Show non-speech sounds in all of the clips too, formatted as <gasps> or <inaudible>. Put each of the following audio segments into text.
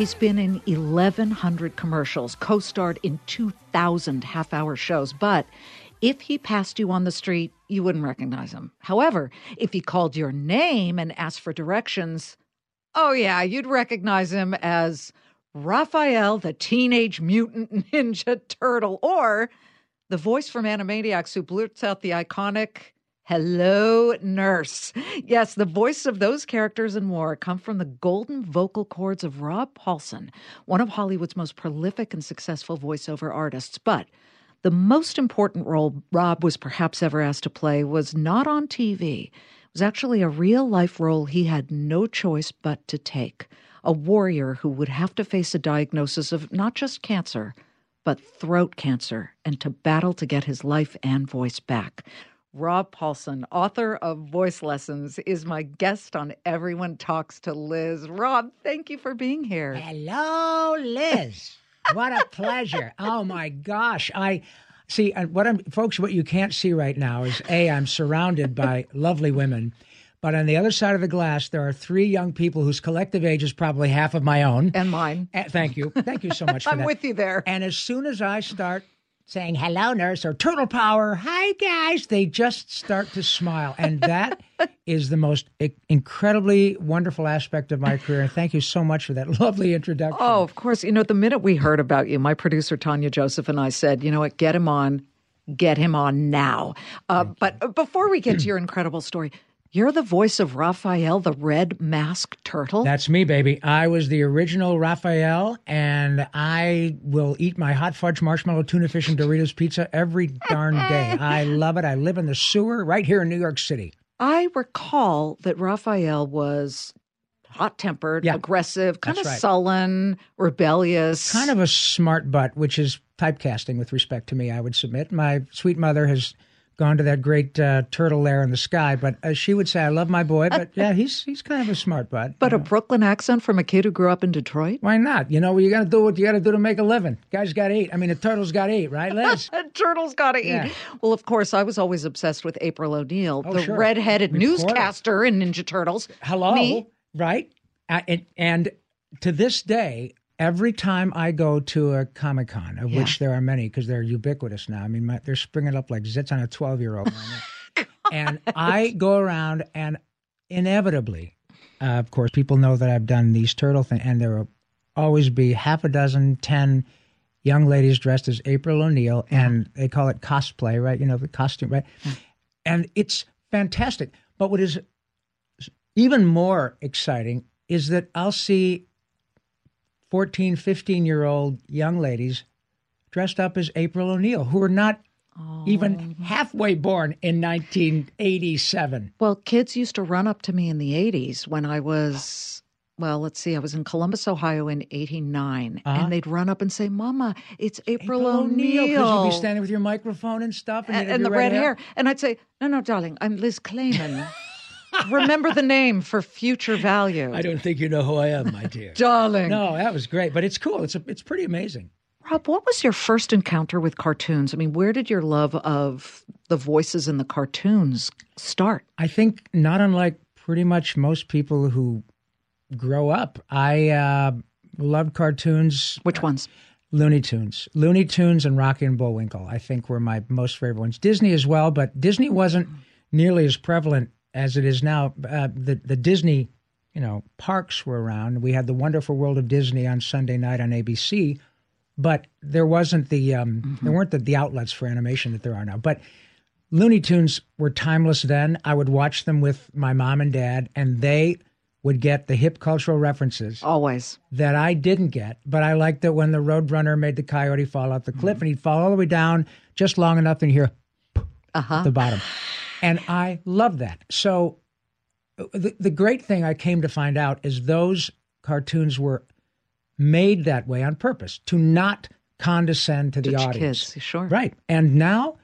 He's been in 1,100 commercials, co starred in 2,000 half hour shows, but if he passed you on the street, you wouldn't recognize him. However, if he called your name and asked for directions, oh, yeah, you'd recognize him as Raphael, the Teenage Mutant Ninja Turtle, or the voice from Animaniacs who blurts out the iconic Hello, Nurse. Yes, the voice of those characters and more come from the golden vocal cords of Rob Paulsen, one of Hollywood's most prolific and successful voiceover artists. But the most important role Rob was perhaps ever asked to play was not on TV. It was actually a real life role he had no choice but to take. A warrior who would have to face a diagnosis of not just cancer, but throat cancer, and to battle to get his life and voice back. Rob Paulsen, author of Voice Lessons, is my guest on Everyone Talks to Liz. Rob, thank you for being here. Hello, Liz. what a pleasure. Oh my gosh. I see what I'm folks what you can't see right now is A I'm surrounded by lovely women. But on the other side of the glass, there are three young people whose collective age is probably half of my own. And mine. Uh, thank you. Thank you so much <laughs> for I'm that. with you there. And as soon as I start saying hello nurse or turtle power. Hi guys. They just start to smile. And that <laughs> is the most incredibly wonderful aspect of my career. And thank you so much for that lovely introduction. Oh of course. You know the minute we heard about you my producer tanya joseph and i said you know what? Get him on. Get him on now. Uh, but before we get to your incredible story you're the voice of Raphael, the red masked turtle? That's me, baby. I was the original Raphael, and I will eat my hot fudge marshmallow tuna fish and Doritos pizza every darn day. <laughs> I love it. I live in the sewer right here in New York City. I recall that Raphael was hot tempered, Yeah. aggressive, kind of right. sullen, rebellious. Kind of a smart butt, which is typecasting with respect to me, I would submit. My sweet mother has gone to that great uh, turtle there in the sky, but uh, she would say, I love my boy, but yeah, he's he's kind of a smart butt. But a know. Brooklyn accent from a kid who grew up in Detroit? Why not? You know, you got to do what you got to do to make a living. Guy's got eight. I mean, a turtle's got eight, right, Liz? A <laughs> turtle's got to Yeah. eat. Well, of course, I was always obsessed with April O'Neil, Oh, the sure. redheaded Reporter. newscaster in Ninja Turtles. Hello, Me? right? Uh, and, and to this day, every time I go to a Comic Con, of Yeah. which there are many because they're ubiquitous now. I mean, my, they're springing up like zits on a twelve-year-old. <laughs> and I go around, and inevitably, uh, of course, people know that I've done these turtle things, and there will always be half a dozen, ten young ladies dressed as April O'Neil, and they call it cosplay, right? You know, the costume, right? And it's fantastic. But what is even more exciting is that I'll see 14, 15 year old young ladies dressed up as April O'Neil who were not even halfway born in 1987. Well, kids used to run up to me in the 80s when I was, well, let's see, I was in Columbus, Ohio in 89. Uh-huh. And they'd run up and say, Mama, it's April, O'Neil. O'Neil. Because you'd be standing with your microphone and stuff. And, and, and the red hair. And I'd say, No, no, darling, I'm Liz Claman. <laughs> Remember the name for future value. I don't think you know who I am, my dear. Darling. no, that was great. But it's cool. It's, a, it's pretty amazing. Rob, what was your first encounter with cartoons? I mean, where did your love of the voices in the cartoons start? I think not unlike pretty much most people who grow up, I uh, loved cartoons. Which ones? Looney Tunes, Looney Tunes, and Rocky and Bullwinkle. I think were my most favorite ones. Disney as well, but Disney wasn't nearly as prevalent as it is now. Uh, the the Disney, you know, parks were around. We had the Wonderful World of Disney on Sunday night on ABC, but there wasn't the um, there weren't the, the outlets for animation that there are now. But Looney Tunes were timeless then. I would watch them with my mom and dad, and they would get the hip cultural references Always. that I didn't get, but I liked that when the Roadrunner made the coyote fall off the cliff and he'd fall all the way down just long enough and hear Uh-huh. at the bottom. And I love that. So uh, the, the great thing I came to find out is those cartoons were made that way on purpose to not condescend to the audience. kids, sure. Right. And now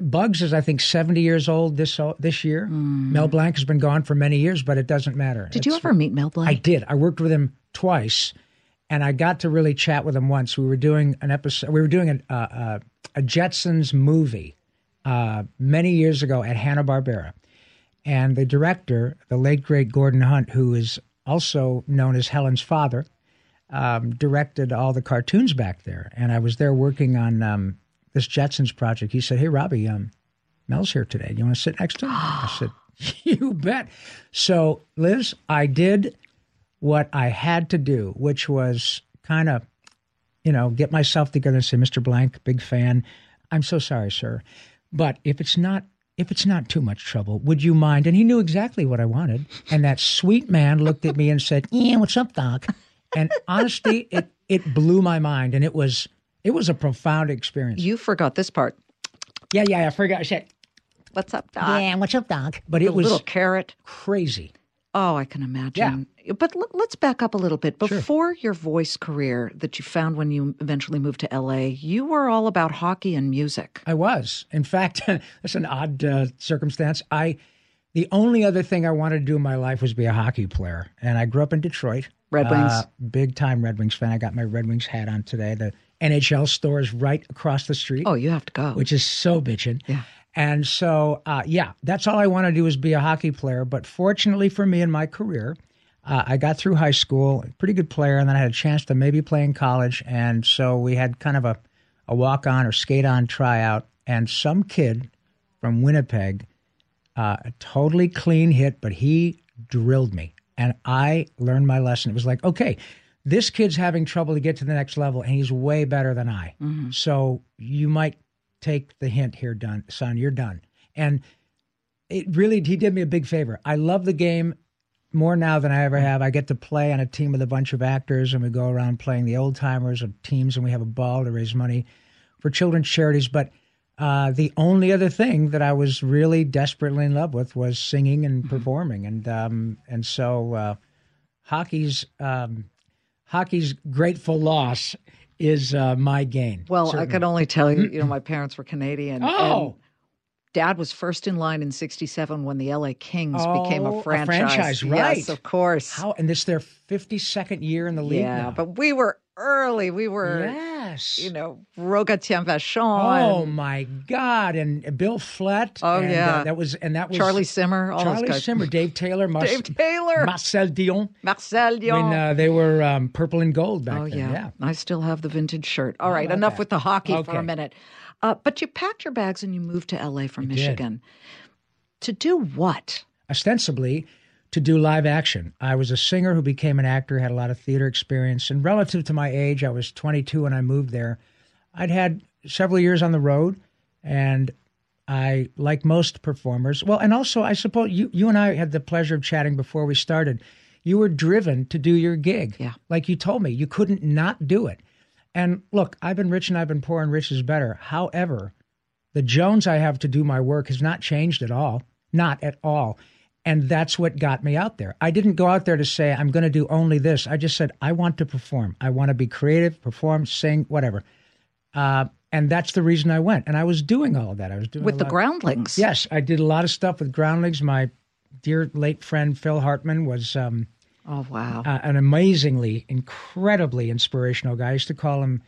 Bugs is I think 70 years old this this year. Mel Blanc has been gone for many years, but it doesn't matter. Did you ever meet Mel Blanc? I did. I worked with him twice, and I got to really chat with him once. We were doing an episode. We were doing a uh, uh, a Jetsons movie uh, many years ago at Hanna Barbera, and the director, the late great Gordon Hunt, who is also known as Helen's father, um, directed all the cartoons back there. And I was there working on um, this Jetsons project. He said, "Hey, Robbie, um, Mel's here today. You want to sit next to him?" I said, <laughs> "You bet." So, Liz, I did what I had to do, which was kind of, you know, get myself together and say, "Mr. Blanc, big fan. I'm so sorry, sir, but if it's not." If it's not too much trouble, would you mind? And he knew exactly what I wanted. And that sweet man looked at me and said, "Yeah, what's up, Doc?" And honestly, it it blew my mind, and it was it was a profound experience. You forgot this part. Yeah, yeah, I forgot. I said, What's up, Doc? "Yeah, what's up, Doc?" But The it was little carrot. crazy. Oh, I can imagine. Yeah. But l- let's back up a little bit. Before your voice career that you found when you eventually moved to LA, you were all about hockey and music. I was. In fact, <laughs> that's an odd uh, circumstance. I the only other thing I wanted to do in my life was be a hockey player, and I grew up in Detroit. Red Wings. Uh, big time Red Wings fan. I got my Red Wings hat on today. The NHL store is right across the street. Oh, you have to go. which is so bitchin'. Yeah. And so, uh, yeah, that's all I want to do is be a hockey player. But fortunately for me in my career, uh, I got through high school, pretty good player, and then I had a chance to maybe play in college. And so we had kind of a, a walk on or skate on tryout. And some kid from Winnipeg, uh, a totally clean hit, but he drilled me. And I learned my lesson. It was like, okay, this kid's having trouble to get to the next level, and he's way better than I. So you might take the hint here, done, son. You're done. And it really, he did me a big favor. I love the game more now than I ever have. I get to play on a team with a bunch of actors, and we go around playing the old timers of teams, and we have a ball to raise money for children's charities. But uh, the only other thing that I was really desperately in love with was singing and performing, and um, and so uh, hockey's um, hockey's grateful loss is uh, my gain. well, I certainly. can only tell you, you know, <clears throat> my parents were Canadian. Oh. And Dad was first in line in 67 when the LA Kings became Oh, a a franchise. franchise, right. Yes, of course. How and this their fifty second year in the league yeah, now. but we were early. We were, yes. you know, Rogatien Vachon. Oh and my God! And Bill Flett. Oh, and, yeah. uh, that was and that was Charlie Simmer. All Charlie. Simmer, Dave Taylor, Mar- <laughs> Dave Taylor. Marcel Dionne. Marcel Dionne. When uh, they were um, purple and gold back Oh then. yeah. Yeah. I still have the vintage shirt. All right, enough that? with the hockey for a minute. Uh, but you packed your bags and you moved to LA from Michigan. To do what? ostensibly to do live action. I was a singer who became an actor, had a lot of theater experience, and relative to my age, I was 22 when I moved there. I'd had several years on the road, and I, like most performers, well, and also I suppose you, you and I had the pleasure of chatting before we started. You were driven to do your gig. Yeah. Like you told me, you couldn't not do it. And look, I've been rich and I've been poor, and rich is better. However, the Jones I have to do my work has not changed at all, not at all. And that's what got me out there. I didn't go out there to say, I'm going to do only this. I just said, I want to perform. I want to be creative, perform, sing, whatever. Uh, and that's the reason I went. And I was doing all of that. I was doing With the groundlings. Yes, I did a lot of stuff with Groundlings. My dear late friend Phil Hartman was um, Oh wow. uh, an amazingly, incredibly inspirational guy. I used to call him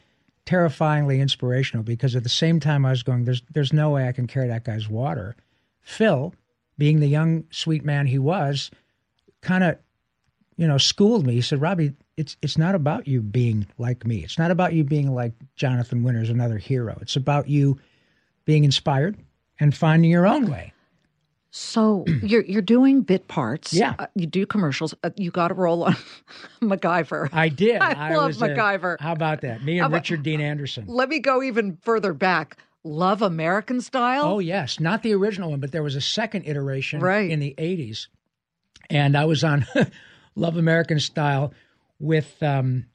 terrifyingly inspirational because at the same time I was going, there's there's no way I can carry that guy's water. Phil, being the young sweet man he was, kind of, you know, schooled me. He said, Robbie, it's it's not about you being like me. It's not about you being like Jonathan Winters, another hero. It's about you being inspired and finding your own way. So <clears throat> you're you're doing bit parts. Yeah. Uh, you do commercials. Uh, you got to roll on <laughs> MacGyver. I did. <laughs> I love was, uh, MacGyver. how about that? Me and about- Richard Dean Anderson. Let me go even further back. Love American Style. Oh yes, not the original one, but there was a second iteration Right. in the '80s, and I was on <laughs> Love American Style with, um,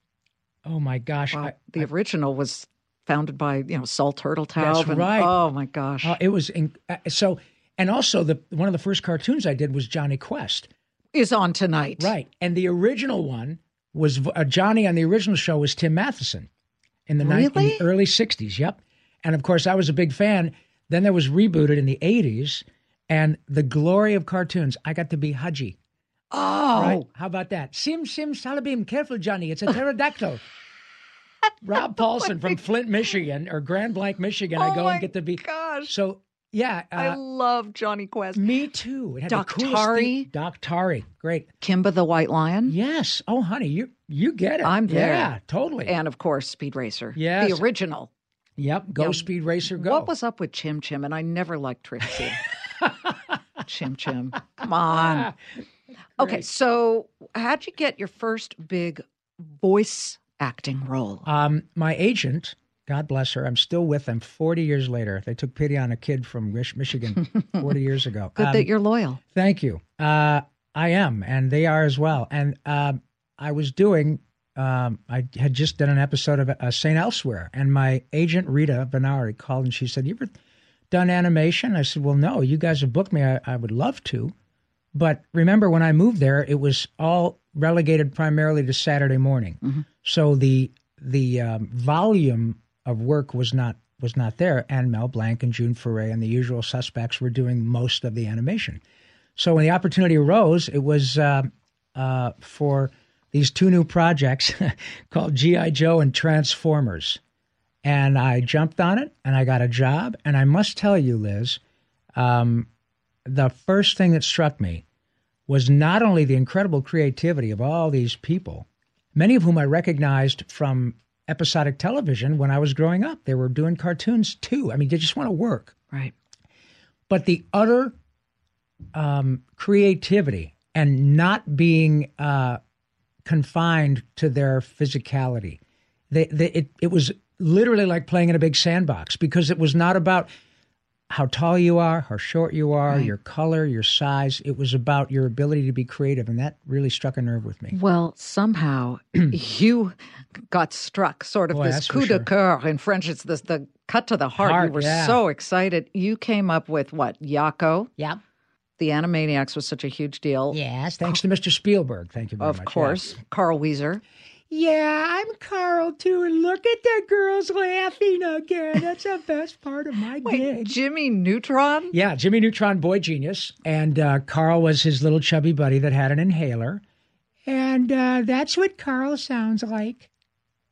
oh my gosh. I- the original was founded by you know Saul Turtletaub. That's and- right. Oh my gosh. uh, it was in, uh, so, and also the one of the first cartoons I did was Jonny Quest. is on tonight. Right. And the original one was uh, Johnny on the original show was Tim Matheson in the, ni- in the early 60s. Yep. And of course, I was a big fan. Then there was rebooted in the 80s. And the glory of cartoons, I got to be Hadji. Oh, Right? How about that? Sim Sim Salabim, careful, Johnny. It's a <laughs> pterodactyl. Rob <laughs> Paulsen from Flint, Michigan, or Grand Blanc, Michigan. I Oh go and get to be. gosh. So, yeah. I Uh, love Jonny Quest. me too. It Doc Tari. Doc Tari. Great. Kimba the White Lion. Yes. Oh, honey, you you get it. I'm there. Yeah, totally. And of course, Speed Racer. Yes. The original. Yep. Go Yeah. Speed Racer. Go. What was up with Chim Chim? And I never liked Trixie. <laughs> Chim Chim. Come on. <laughs> Okay, so how'd you get your first big voice acting role? Um, my agent, God bless her, I'm still with them 40 years later. They took pity on a kid from Mich- Michigan <laughs> 40 years ago. Good Um, that you're loyal. Thank you. Uh, I am, and they are as well. And um, I was doing, um, I had just done an episode of uh, St. Elsewhere, and my agent, Rita Benari, called and she said, You ever done animation? I said, Well, no, you guys have booked me. I, I would love to. But remember, when I moved there, it was all relegated primarily to Saturday morning. So the the um, volume of work was not was not there. And Mel Blanc and June Foray and the usual suspects were doing most of the animation. So when the opportunity arose, it was uh, uh, for these two new projects <laughs> called GI Joe and Transformers, and I jumped on it and I got a job. And I must tell you, Liz, um, the first thing that struck me was not only the incredible creativity of all these people, many of whom I recognized from episodic television when I was growing up. They were doing cartoons too. I mean, they just want to work Right. but the utter um, creativity and not being uh, confined to their physicality. They, they, it, it was literally like playing in a big sandbox because it was not about how tall you are, how short you are, your color, your size. It was about your ability to be creative, and that really struck a nerve with me. Well, somehow <clears throat> you got struck, sort of Boy, this coup de sure. coeur in French. It's this the cut to the heart. Heart, you were yeah. so excited. You came up with what? Yakko. Yeah. The Animaniacs was such a huge deal. Yes, thanks to Mr. Spielberg. Thank you very Of much. Of course, Carl Wheezer. Yeah, I'm Carl too, and look at the girls laughing again. That's the best part of my Wait, gig. Jimmy Neutron. Yeah, Jimmy Neutron, boy genius, and uh, Carl was his little chubby buddy that had an inhaler, and uh, that's what Carl sounds like.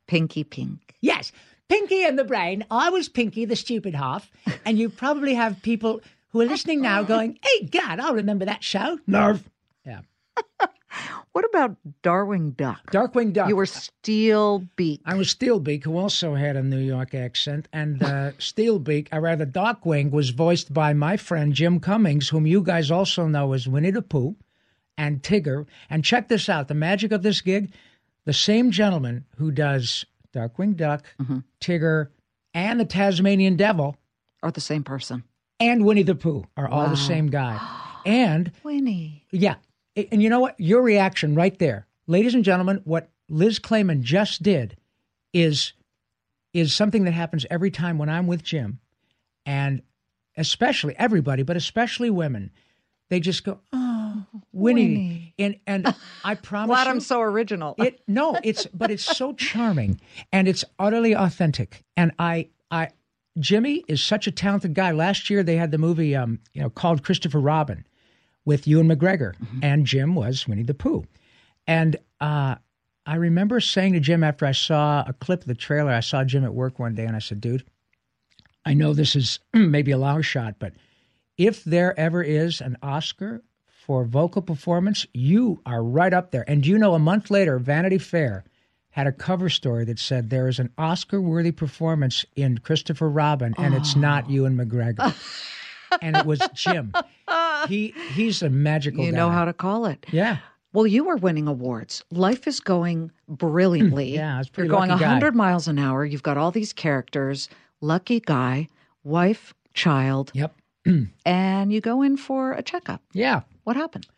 Pinky Pink. Yes, Pinky and the Brain. I was Pinky, the stupid half, and you probably have people who are listening now going, "Hey, God, I'll remember that show." Nerve. Yeah, <laughs> What about Darwin Duck? Darkwing Duck. You were Steel Beak. I was Steelbeak, who also had a New York accent, and uh, <laughs> Steelbeak, or rather Darkwing, was voiced by my friend Jim Cummings, whom you guys also know as Winnie the Pooh and Tigger. And check this out: the magic of this gig, the same gentleman who does Darkwing Duck, Tigger, and the Tasmanian Devil, Are the same person. And Winnie the Pooh are all the same guy. <gasps> And Winnie. yeah. And you know what? Your reaction right there. Ladies and gentlemen, what Liz Claman just did is is something that happens every time when I'm with Jim and especially everybody, but especially women. They just go, "Oh, <gasps> Winnie." Winnie. And and <laughs> I promise Glad you, I'm so original. it no, it's but it's so <laughs> charming and it's utterly authentic. And I I Jimmy is such a talented guy. Last year they had the movie um, you know, called Christopher Robin with Ewan McGregor and Jim was Winnie the Pooh. And uh I remember saying to Jim after I saw a clip of the trailer, I saw Jim at work one day and I said, dude, I know this is <clears throat> maybe a long shot, but if there ever is an Oscar for vocal performance, you are right up there. And do you know, a month later, Vanity Fair had a cover story that said there is an Oscar worthy performance in Christopher Robin, and it's not oh. Ewan McGregor. <laughs> and it was Jim. He he's a magical you guy. know how to call it. Yeah. Well, you are winning awards. Life is going brilliantly. Hmm. Yeah, I was a You're going lucky guy. 100 miles an hour. You've got all these characters, lucky guy, wife, child, Yep. <clears throat> and you go in for a checkup. Yeah. What happened?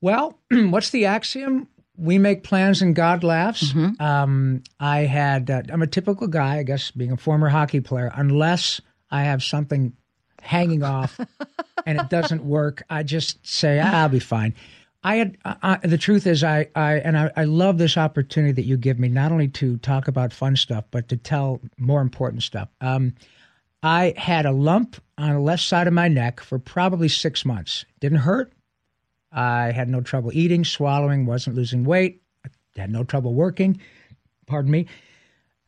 Well, <clears throat> what's the axiom? We make plans and God laughs. Um, I had, uh, I'm a typical guy, I guess, being a former hockey player, unless I have something hanging off <laughs> and it doesn't work, I just say, ah, I'll be fine. I had, uh, the truth is, I, I and I, I love this opportunity that you give me, not only to talk about fun stuff, but to tell more important stuff. Um, I had a lump on the left side of my neck for probably six months. Didn't hurt. I had no trouble eating, swallowing, wasn't losing weight, I had no trouble working. Pardon me.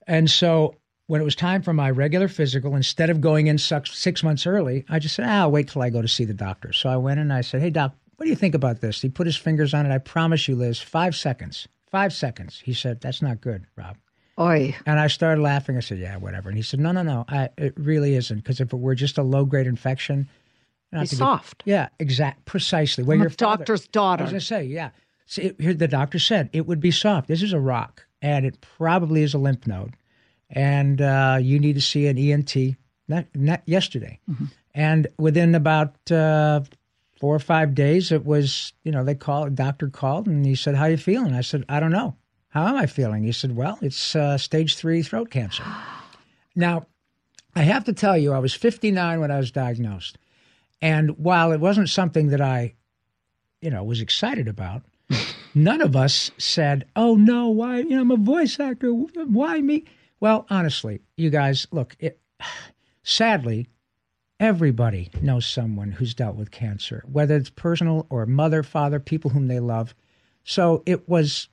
And so when it was time for my regular physical, instead of going in six, months early, I just said, ah, I'll wait till I go to see the doctor. So I went and I said, Hey, doc, what do you think about this? He put his fingers on it. I promise you, Liz, five seconds. Five seconds. He said, That's not good, Rob. Oi. And I started laughing. I said, "Yeah, whatever." And he said, "No, no, no. I, it really isn't. Because if it were just a low grade infection, not Be to get- soft. yeah, exact, precisely. Where I'm a your father- doctor's I daughter. was going to say, yeah. So it, here the doctor said it would be soft. This is a rock, and it probably is a lymph node, and uh, you need to see an ENT. Not, not yesterday, and within about uh, four or five days, it was you know they called. A doctor called and he said, "How are you feeling?" I said, "I don't know. How am I feeling?" He said, "Well, it's uh, stage three throat cancer." <gasps> now, I have to tell you, I was 59 when I was diagnosed. And while it wasn't something that I, you know, was excited about, <laughs> none of us said, "Oh no, why? You know, I'm a voice actor. Why me?" Well, honestly, you guys, look. It, <sighs> sadly, everybody knows someone who's dealt with cancer, whether it's personal or mother, father, people whom they love. So it was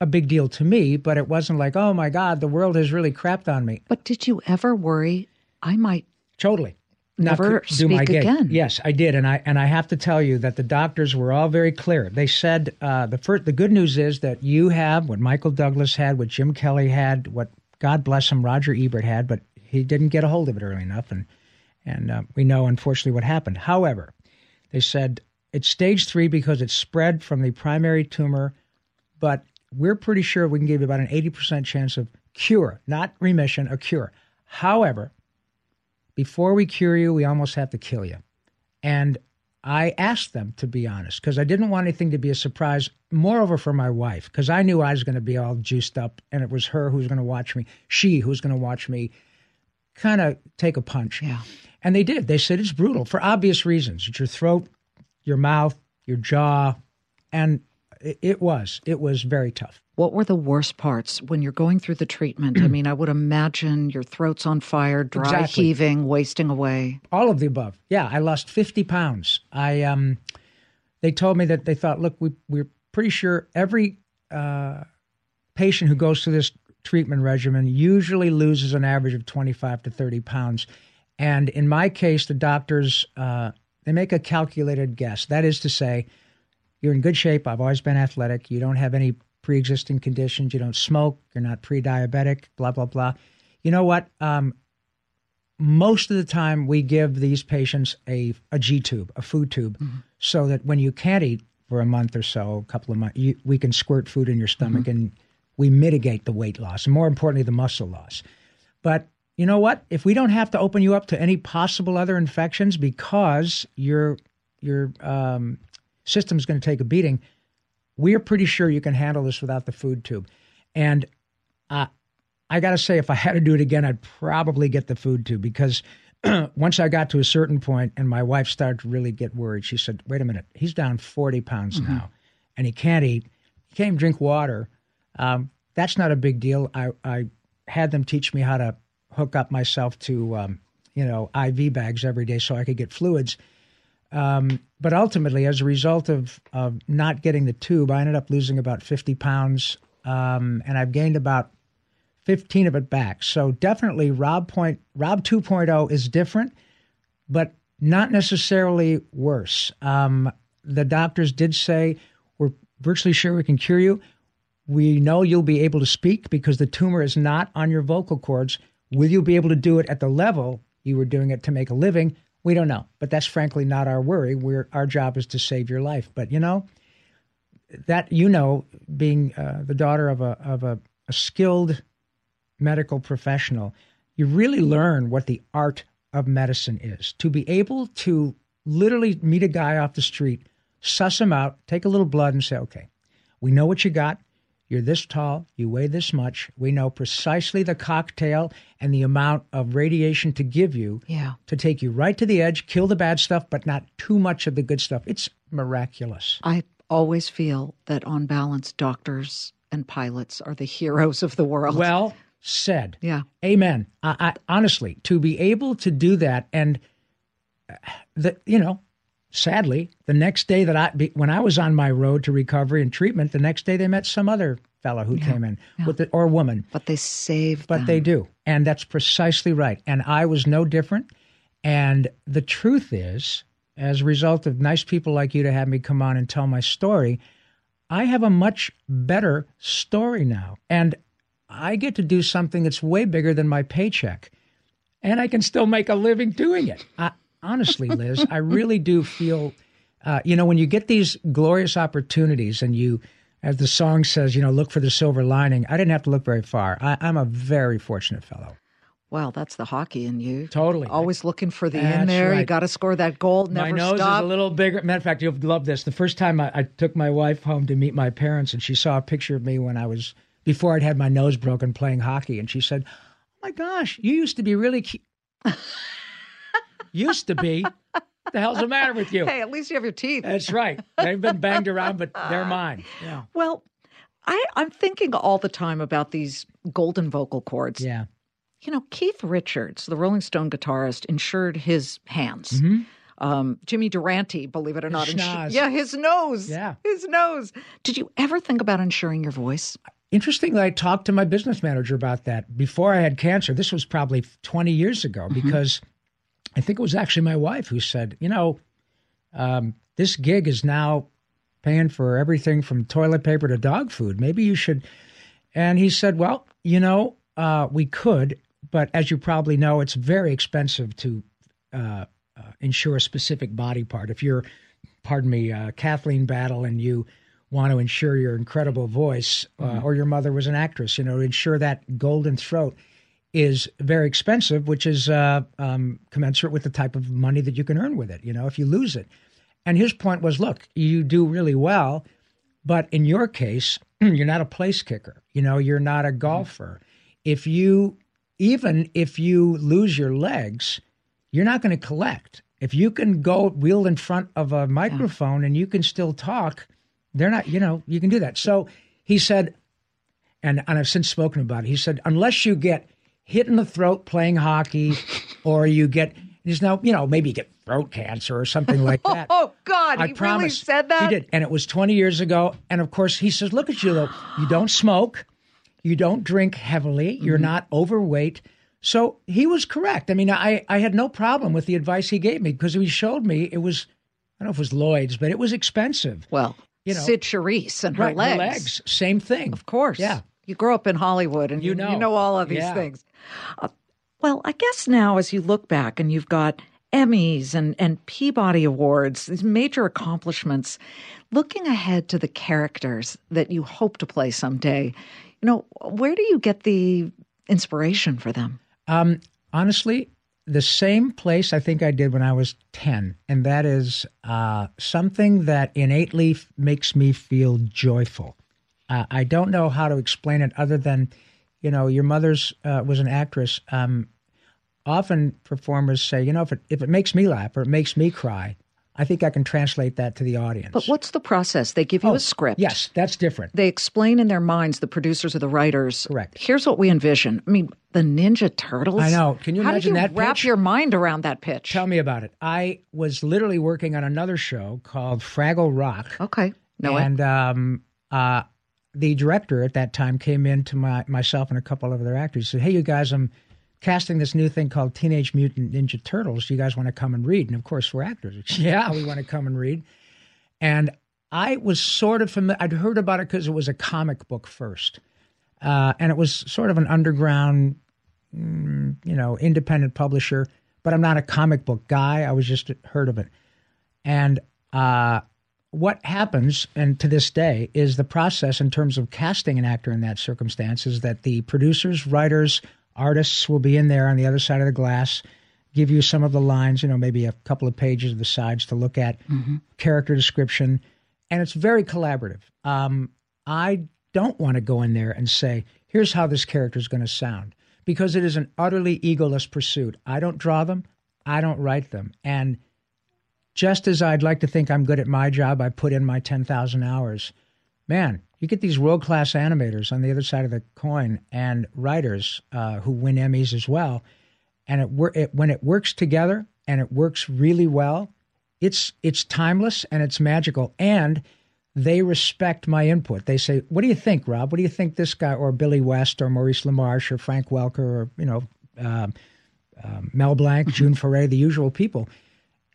a big deal to me, but it wasn't like, "Oh my God, the world has really crapped on me." But did you ever worry I might Totally. Not Never to do my speak again. Yes, I did, and I and I have to tell you that the doctors were all very clear. They said uh, the first, the good news is that you have what Michael Douglas had, what Jim Kelly had, what God bless him, Roger Ebert had, but he didn't get a hold of it early enough, and and uh, we know unfortunately what happened. However, they said it's stage three because it's spread from the primary tumor, but we're pretty sure we can give you about an eighty percent chance of cure, not remission, a cure. However, before we cure you, we almost have to kill you. And I asked them to be honest because I didn't want anything to be a surprise. Moreover, for my wife, because I knew I was going to be all juiced up and it was her who was going to watch me, she who was going to watch me kind of take a punch. Yeah. And they did. They said it's brutal for obvious reasons. It's your throat, your mouth, your jaw. And it, it was. It was very tough. What were the worst parts when you're going through the treatment? I <clears throat> mean, I would imagine your throat's on fire, dry Exactly. heaving, wasting away. all of the above. Yeah, I lost 50 pounds. I um, they told me that they thought, look, we we're pretty sure every uh, patient who goes through this treatment regimen usually loses an average of 25 to 30 pounds. And in my case, the doctors uh, they make a calculated guess. That is to say, you're in good shape. I've always been athletic. You don't have any pre-existing conditions. You don't smoke. You're not pre-diabetic. Blah blah blah. You know what? Um, most of the time we give these patients a, a G tube, a food tube, so that when you can't eat for a month or so, a couple of months, you, we can squirt food in your stomach and we mitigate the weight loss and more importantly, the muscle loss. But you know what? If we don't have to open you up to any possible other infections because your your um, system's going to take a beating, we're pretty sure you can handle this without the food tube. And uh, I got to say, if I had to do it again, I'd probably get the food tube because <clears throat> once I got to a certain point and my wife started to really get worried, she said, wait a minute, he's down 40 pounds now and he can't eat. He can't even drink water. Um, that's not a big deal. I, I had them teach me how to hook up myself to, um, you know, IV bags every day so I could get fluids. Um, but ultimately, as a result of, of not getting the tube, I ended up losing about 50 pounds. Um, and I've gained about 15 of it back. So definitely Rob point Rob 2.0 is different, but not necessarily worse. Um, the doctors did say we're virtually sure we can cure you. We know you'll be able to speak because the tumor is not on your vocal cords. Will you be able to do it at the level you were doing it to make a living? We don't know, but that's frankly not our worry. We're, our job is to save your life. But you know, that you know, being uh, the daughter of a of a, a skilled medical professional, you really learn what the art of medicine is. To be able to literally meet a guy off the street, suss him out, take a little blood, and say, okay, We know what you got. You're this tall, you weigh this much. We know precisely the cocktail and the amount of radiation to give you Yeah. to take you right to the edge, kill the bad stuff, but not too much of the good stuff. It's miraculous. I always feel that on balance, doctors and pilots are the heroes of the world. Well said. yeah. Amen. I, I honestly to be able to do that, and uh, the you know, sadly, the next day that I be, when I was on my road to recovery and treatment, the next day they met some other fellow who came in with the, or woman, But they saved but them. they do, and that's precisely right. And I was no different. And the truth is, as a result of nice people like you to have me come on and tell my story, I have a much better story now. And I get to do something that's way bigger than my paycheck. And I can still make a living doing it. I, honestly, Liz, I really do feel, uh, you know, when you get these glorious opportunities and you, as the song says, you know, look for the silver lining, I didn't have to look very far. I, I'm a very fortunate fellow. Well, that's the hockey in you. Totally. Always looking for the in That's there. You got to score that goal. Never my nose stop. is a little bigger. Matter of fact, you'll love this. The first time I, I took my wife home to meet my parents, and she saw a picture of me when I was before I'd had my nose broken playing hockey, and she said, "Oh my gosh, you used to be really cute." <laughs> used to be. What the hell's the matter with you? hey, at least you have your teeth. That's right. They've been banged around, but they're mine. Yeah. Well, I, I'm thinking all the time about these golden vocal cords. Yeah. You know, Keith Richards, the Rolling Stone guitarist, insured his hands. Um, Jimmy Durante, believe it or not, insu- yeah, his nose. Yeah. his nose. Did you ever think about insuring your voice? Interestingly, I talked to my business manager about that before I had cancer. This was probably 20 years ago because I think it was actually my wife who said, you know, um, this gig is now paying for everything from toilet paper to dog food. Maybe you should. And he said, well, you know, uh, we could, but as you probably know, it's very expensive to uh, uh, insure a specific body part. If you're, pardon me, uh, Kathleen Battle, and you want to insure your incredible voice, uh, or your mother was an actress, you know, to insure that golden throat is very expensive, which is uh, um, commensurate with the type of money that you can earn with it. You know, if you lose it. And his point was, look, you do really well, but in your case, <clears throat> you're not a place kicker. You know, you're not a golfer. If you, even if you lose your legs, you're not going to collect. If you can go wheel in front of a microphone and you can still talk, they're not, you know, you can do that. So he said, and, and I've since spoken about it. He said, unless you get hit in the throat playing hockey <laughs> or you get, there's no, you know, maybe you get throat cancer or something like <laughs> that. Oh God, I he promise. really said that. He did. And it was 20 years ago. And of course, he says, look at you, though. You don't smoke. You don't drink heavily. You're mm-hmm. not overweight. So he was correct. I mean, I, I had no problem with the advice he gave me because he showed me it was, I don't know if it was Lloyd's, but it was expensive. Well, You know. Cyd Charisse and her Right, legs. her legs, same thing. Of course. Yeah. You grow up in Hollywood and You you, know. you know all of these Yeah. things. Uh, well, I guess now as you look back and you've got Emmys and, and Peabody Awards, these major accomplishments, looking ahead to the characters that you hope to play someday, you know, where do you get the inspiration for them? Um, honestly, the same place I think I did when I was 10, and that is uh, something that innately makes me feel joyful. Uh, I don't know how to explain it other than, you know, your mother's uh, was an actress. Um, often performers say, you know, if it, if it makes me laugh or it makes me cry, I think I can translate that to the audience. But what's the process? They give you a script. Oh, Yes, that's different. They explain in their minds, the producers or the writers. Correct. Here's what we envision. I mean, the Ninja Turtles. I know. Can you How imagine did you that wrap pitch? your mind around that pitch? Tell me about it. I was literally working on another show called Fraggle Rock. Okay. No, and um, uh, the director at that time came in to my myself and a couple of other actors. Said, "Hey, you guys, I'm casting this new thing called Teenage Mutant Ninja Turtles. Do you guys want to come and read?" And of course, we're actors. <laughs> yeah, we want to come and read. And I was sort of familiar. I'd heard about it because it was a comic book first, uh, and it was sort of an underground, mm, you know, independent publisher. But I'm not a comic book guy. I was just heard of it, and. Uh, what happens, and to this day, is the process in terms of casting an actor in that circumstance is that the producers, writers, artists will be in there on the other side of the glass, give you some of the lines, you know, maybe a couple of pages of the sides to look at, character description, and it's very collaborative. Um, I don't want to go in there and say, here's how this character is going to sound because it is an utterly egoless pursuit. I don't draw them, I don't write them. And just as I'd like to think I'm good at my job, I put in my 10,000 hours. Man, you get these world class animators on the other side of the coin and writers uh, who win Emmys as well. And it, it, when it works together and it works really well, it's it's timeless and it's magical. And they respect my input. They say, "What do you think, Rob? What do you think this guy or Billy West or Maurice LaMarche or Frank Welker or you know uh, uh, Mel Blanc, June Foray, the usual people."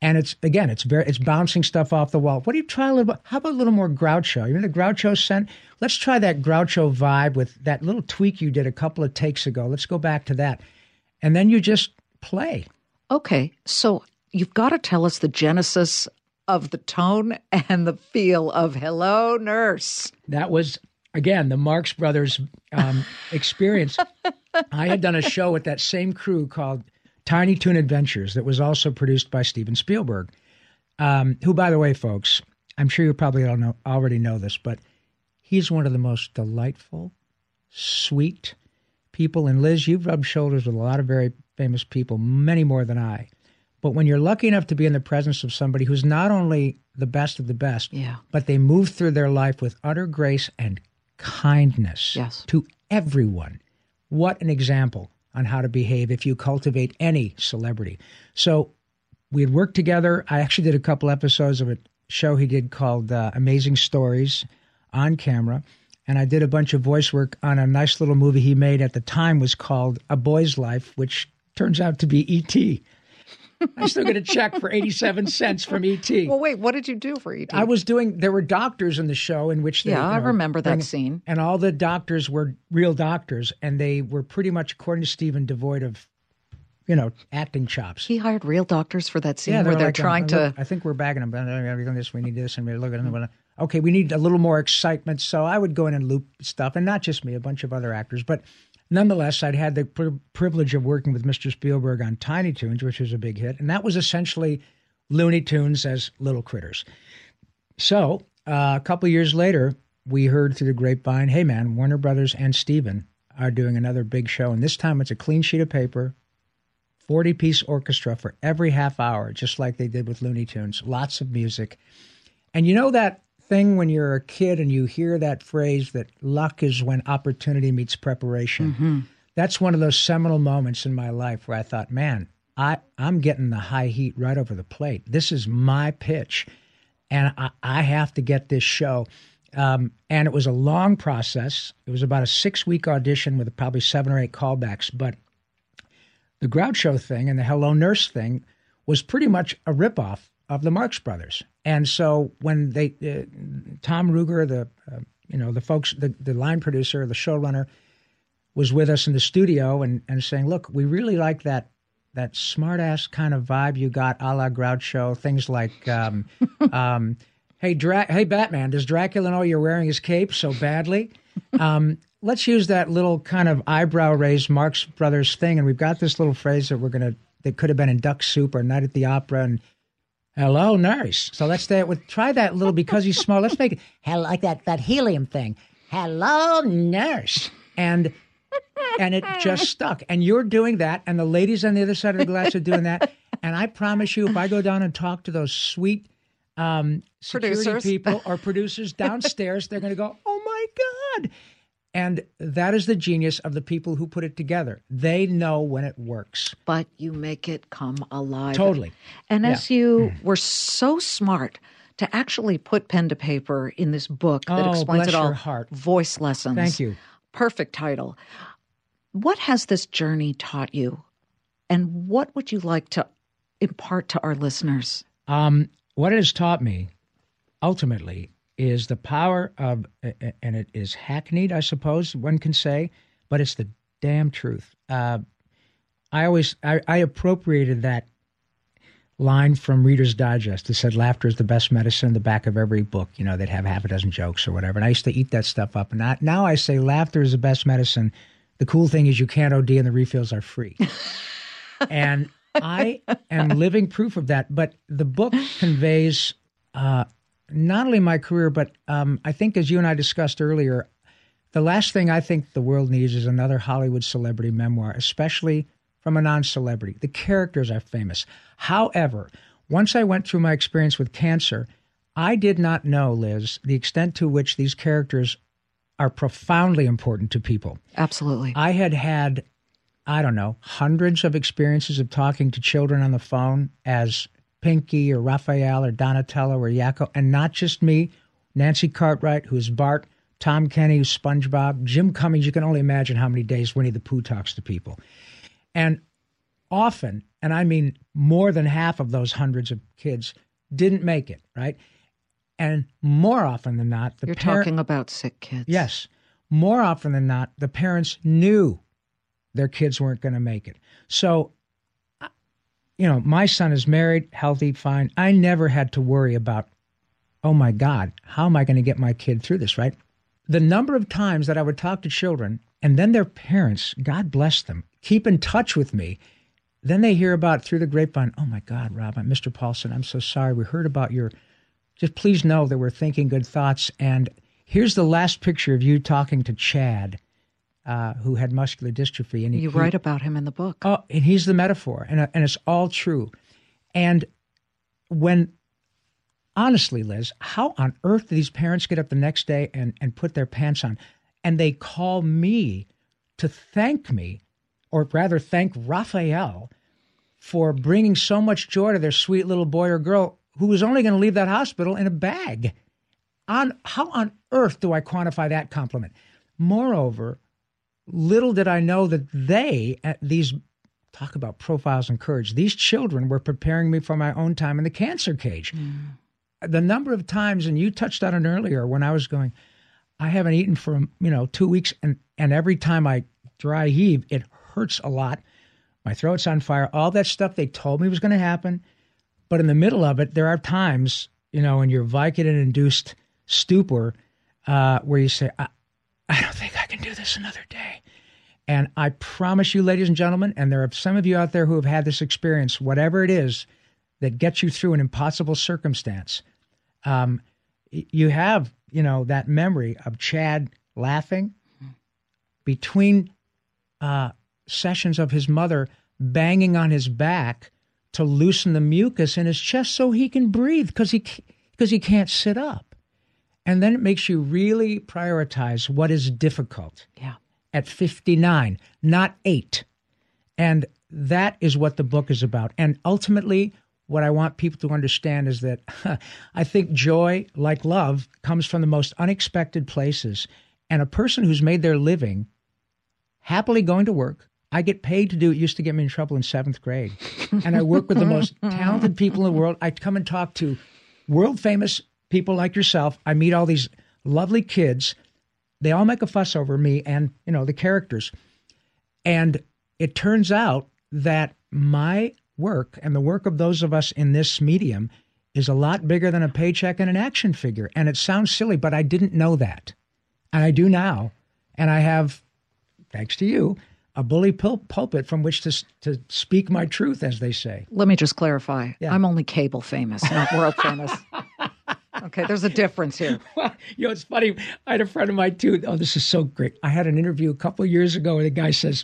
And it's again, it's very, it's bouncing stuff off the wall. What do you try a little? How about a little more Groucho? You know the Groucho scent. Let's try that Groucho vibe with that little tweak you did a couple of takes ago. Let's go back to that, and then you just play. Okay, so you've got to tell us the genesis of the tone and the feel of Hello Nurse. That was, again, the Marx Brothers um, <laughs> experience. I had done a show with that same crew called Tiny Toon Adventures that was also produced by Steven Spielberg, um, who, by the way, folks, I'm sure you probably don't know, already know this, but he's one of the most delightful, sweet people. And Liz, you've rubbed shoulders with a lot of very famous people, many more than I. But when you're lucky enough to be in the presence of somebody who's not only the best of the best, yeah. but they move through their life with utter grace and kindness yes. to everyone. What an example on how to behave if you cultivate any celebrity. So we had worked together. I actually did a couple episodes of a show he did called uh, Amazing Stories on camera. And I did a bunch of voice work on a nice little movie he made at the time was called A Boy's Life, which turns out to be E.T. I still get a check for 87 cents from ET. Well, wait, what did you do for ET? I was doing, there were doctors in the show in which they. Yeah, you know, I remember that bring, scene. And all the doctors were real doctors, and they were pretty much, according to Steven, devoid of, you know, acting chops. He hired real doctors for that scene yeah, where they're like, uh, trying to. I think we're bagging them. Uh, we're doing this, we need this, and we're looking at them. Okay, we need a little more excitement. So I would go in and loop stuff, and not just me, a bunch of other actors. But nonetheless, I'd had the pri- privilege of working with Mr. Spielberg on Tiny Toons, which was a big hit, and that was essentially Looney Tunes as little critters. So uh, a couple years later, we heard through the grapevine, "Hey, man, Warner Brothers and Steven are doing another big show, and this time it's a clean sheet of paper." 40 piece orchestra for every half hour, just like they did with Looney Tunes. Lots of music. And you know that thing when you're a kid and you hear that phrase that luck is when opportunity meets preparation. Mm-hmm. That's one of those seminal moments in my life where I thought, man, I, I'm getting the high heat right over the plate. This is my pitch, and I, I have to get this show. Um, and it was a long process. It was about a six week audition with probably seven or eight callbacks. But the Groucho thing and the Hello Nurse thing was pretty much a ripoff of the Marx Brothers. And so when they, uh, Tom Ruegger, the uh, you know the folks, the, the line producer, the showrunner, was with us in the studio and, and saying, look, we really like that that smart ass kind of vibe you got a la Groucho. Things like, um, <laughs> um, hey, Dra- hey, Batman, does Dracula know you're wearing his cape so badly? <laughs> Um, let's use that little kind of eyebrow raised Marx Brothers thing, and we've got this little phrase that we're gonna that could have been in Duck Soup or Night at the Opera, and hello, nurse. So let's stay with try that little because he's small. Let's make it hell like that that helium thing. Hello, nurse, and and it just stuck. And you're doing that, and the ladies on the other side of the glass are doing that. And I promise you, if I go down and talk to those sweet um, security Producers. people or producers downstairs, they're going to go, "Oh my god!" And that is the genius of the people who put it together. They know when it works. But you make it come alive. Totally. And Yeah. as you were so smart to actually put pen to paper in this book that Oh, explains it all voice lessons. Thank you. Perfect title. What has this journey taught you? And what would you like to impart to our listeners? Um, what it has taught me, ultimately, is the power of, and it is hackneyed, I suppose one can say, but it's the damn truth. Uh, I always, I, I appropriated that line from Reader's Digest that said laughter is the best medicine in the back of every book. You know, they'd have half a dozen jokes or whatever. And I used to eat that stuff up. And I, now I say laughter is the best medicine. The cool thing is you can't OD and the refills are free. <laughs> and I am living proof of that. But the book conveys uh, not only my career, but um, I think as you and I discussed earlier, the last thing I think the world needs is another Hollywood celebrity memoir, especially from a non celebrity. The characters are famous. However, once I went through my experience with cancer, I did not know, Liz, the extent to which these characters are profoundly important to people. Absolutely. I had had, I don't know, hundreds of experiences of talking to children on the phone as Pinky or Raphael or Donatello or Yakko, and not just me, Nancy Cartwright, who's Bart, Tom Kenny, who's SpongeBob, Jim Cummings. You can only imagine how many days Winnie the Pooh talks to people. And often, and I mean more than half of those hundreds of kids didn't make it, right? And more often than not, the parents You're par- talking about sick kids. Yes. More often than not, the parents knew their kids weren't going to make it. So, you know, my son is married, healthy, fine. I never had to worry about, oh my God, how am I going to get my kid through this, right? The number of times that I would talk to children and then their parents, God bless them, keep in touch with me. Then they hear about through the grapevine, oh my God, Rob, Mr. Paulsen, I'm so sorry. We heard about your just please know that we're thinking good thoughts. And here's the last picture of you talking to Chad, uh, who had muscular dystrophy. And he, You he- write about him in the book. Oh, and he's the metaphor, and and it's all true. And when, honestly, Liz, how on earth do these parents get up the next day and and put their pants on, and they call me to thank me, or rather thank Raphael, for bringing so much joy to their sweet little boy or girl who was only going to leave that hospital in a bag. On how on earth do I quantify that compliment? Moreover, little did I know that they, at these talk about profiles and courage, these children were preparing me for my own time in the cancer cage. The number of times, and you touched on it earlier, when I was going, I haven't eaten for you know two weeks, and and every time I dry heave, it hurts a lot. My throat's on fire. All that stuff they told me was going to happen, but in the middle of it, there are times you know in your Vicodin induced stupor uh, where you say, I, I don't think I can do this another day. And I promise you, ladies and gentlemen, and there are some of you out there who have had this experience, whatever it is that gets you through an impossible circumstance, um, you have, you know, that memory of Chad laughing between uh, sessions of his mother banging on his back to loosen the mucus in his chest so he can breathe because he because he can't sit up. And then it makes you really prioritize what is difficult Yeah. At 59, not 8. And that is what the book is about. And ultimately, what I want people to understand is that <laughs> I think joy, like love, comes from the most unexpected places. And a person who's made their living happily going to work, I get paid to do it, used to get me in trouble in seventh grade. And I work with the most <laughs> talented people in the world. I come and talk to world famous people like yourself. I meet all these lovely kids. They all make a fuss over me and, you know, the characters. And it turns out that my work and the work of those of us in this medium is a lot bigger than a paycheck and an action figure. And it sounds silly, but I didn't know that. And I do now. And I have, thanks to you, a bully pul- pulpit from which to, to speak my truth, as they say. Let me just clarify. Yeah. I'm only cable famous, not world famous. <laughs> Okay, there's a difference here. <laughs> Well, you know, it's funny. I had a friend of mine too. Oh, this is so great. I had an interview a couple of years ago where the guy says,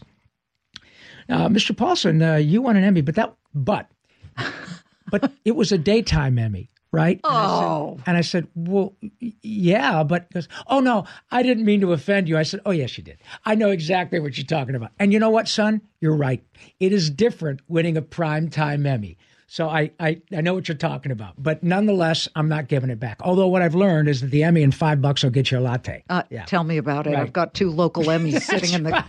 uh, "Mr. Paulsen, uh, you won an Emmy, but that, but, <laughs> but it was a daytime Emmy, right?" And I said- Oh. and I said, "Well, yeah, but," he goes, "Oh no, I didn't mean to offend you." I said, "Oh yes, you did. I know exactly what you're talking about." And you know what, son? You're right. It is different winning a prime time Emmy. So I, I, I know what you're talking about, but nonetheless, I'm not giving it back. Although what I've learned is that the Emmy and five bucks will get you a latte. Uh, Yeah. Tell me about it. Right. I've got two local <laughs> Emmys sitting in the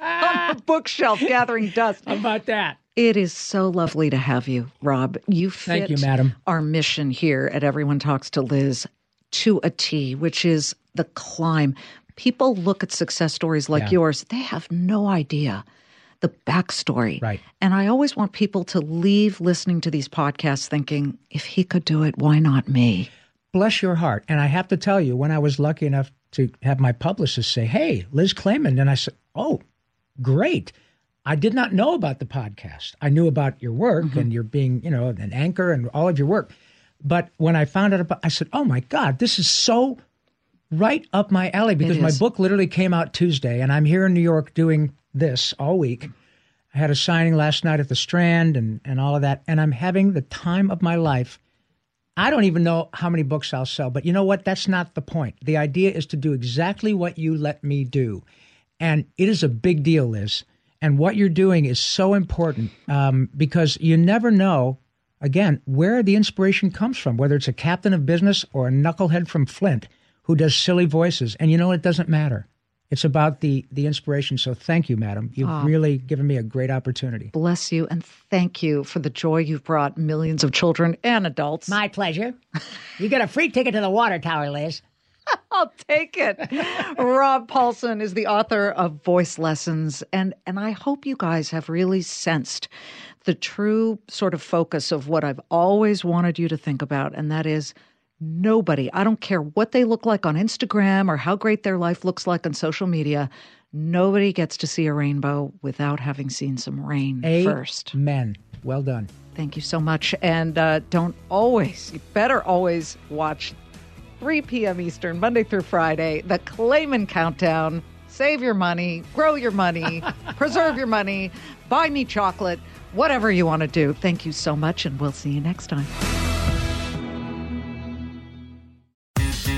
on the bookshelf gathering dust. How about that? It is so lovely to have you, Rob. You fit Thank you, madam. our mission here at Everyone Talks to Liz to a T, which is the climb. People look at success stories like Yeah. yours, they have no idea the backstory. Right. And I always want people to leave listening to these podcasts thinking, if he could do it, why not me? Bless your heart. And I have to tell you, when I was lucky enough to have my publicist say, Hey, Liz Claman, and I said, Oh, great. I did not know about the podcast. I knew about your work mm-hmm. and your being, you know, an anchor and all of your work. But when I found out about, I said, "Oh my God, this is so right up my alley." Because my book literally came out Tuesday, and I'm here in New York doing this all week. I had a signing last night at the Strand and and all of that, and I'm having the time of my life. I don't even know how many books I'll sell, but you know what? That's not the point. The idea is to do exactly what you let me do. And it is a big deal, Liz. And what you're doing is so important um, because you never know, again, where the inspiration comes from, whether it's a captain of business or a knucklehead from Flint who does silly voices. And you know, it doesn't matter. It's about the, the inspiration. So thank you, madam. You've ah. really given me a great opportunity. Bless you and thank you for the joy you've brought millions of children and adults. My pleasure. You get a free ticket to the water tower, Liz. <laughs> I'll take it. Rob Paulsen is the author of Voice Lessons, and and I hope you guys have really sensed the true sort of focus of what I've always wanted you to think about, and that is nobody. I don't care what they look like on Instagram or how great their life looks like on social media. Nobody gets to see a rainbow without having seen some rain first. Amen. Well done. Thank you so much. And uh, don't always, you better always watch 3 p.m. Eastern, Monday through Friday, the Claman Countdown. Save your money, grow your money, <laughs> preserve your money, buy me chocolate, whatever you want to do. Thank you so much, and we'll see you next time.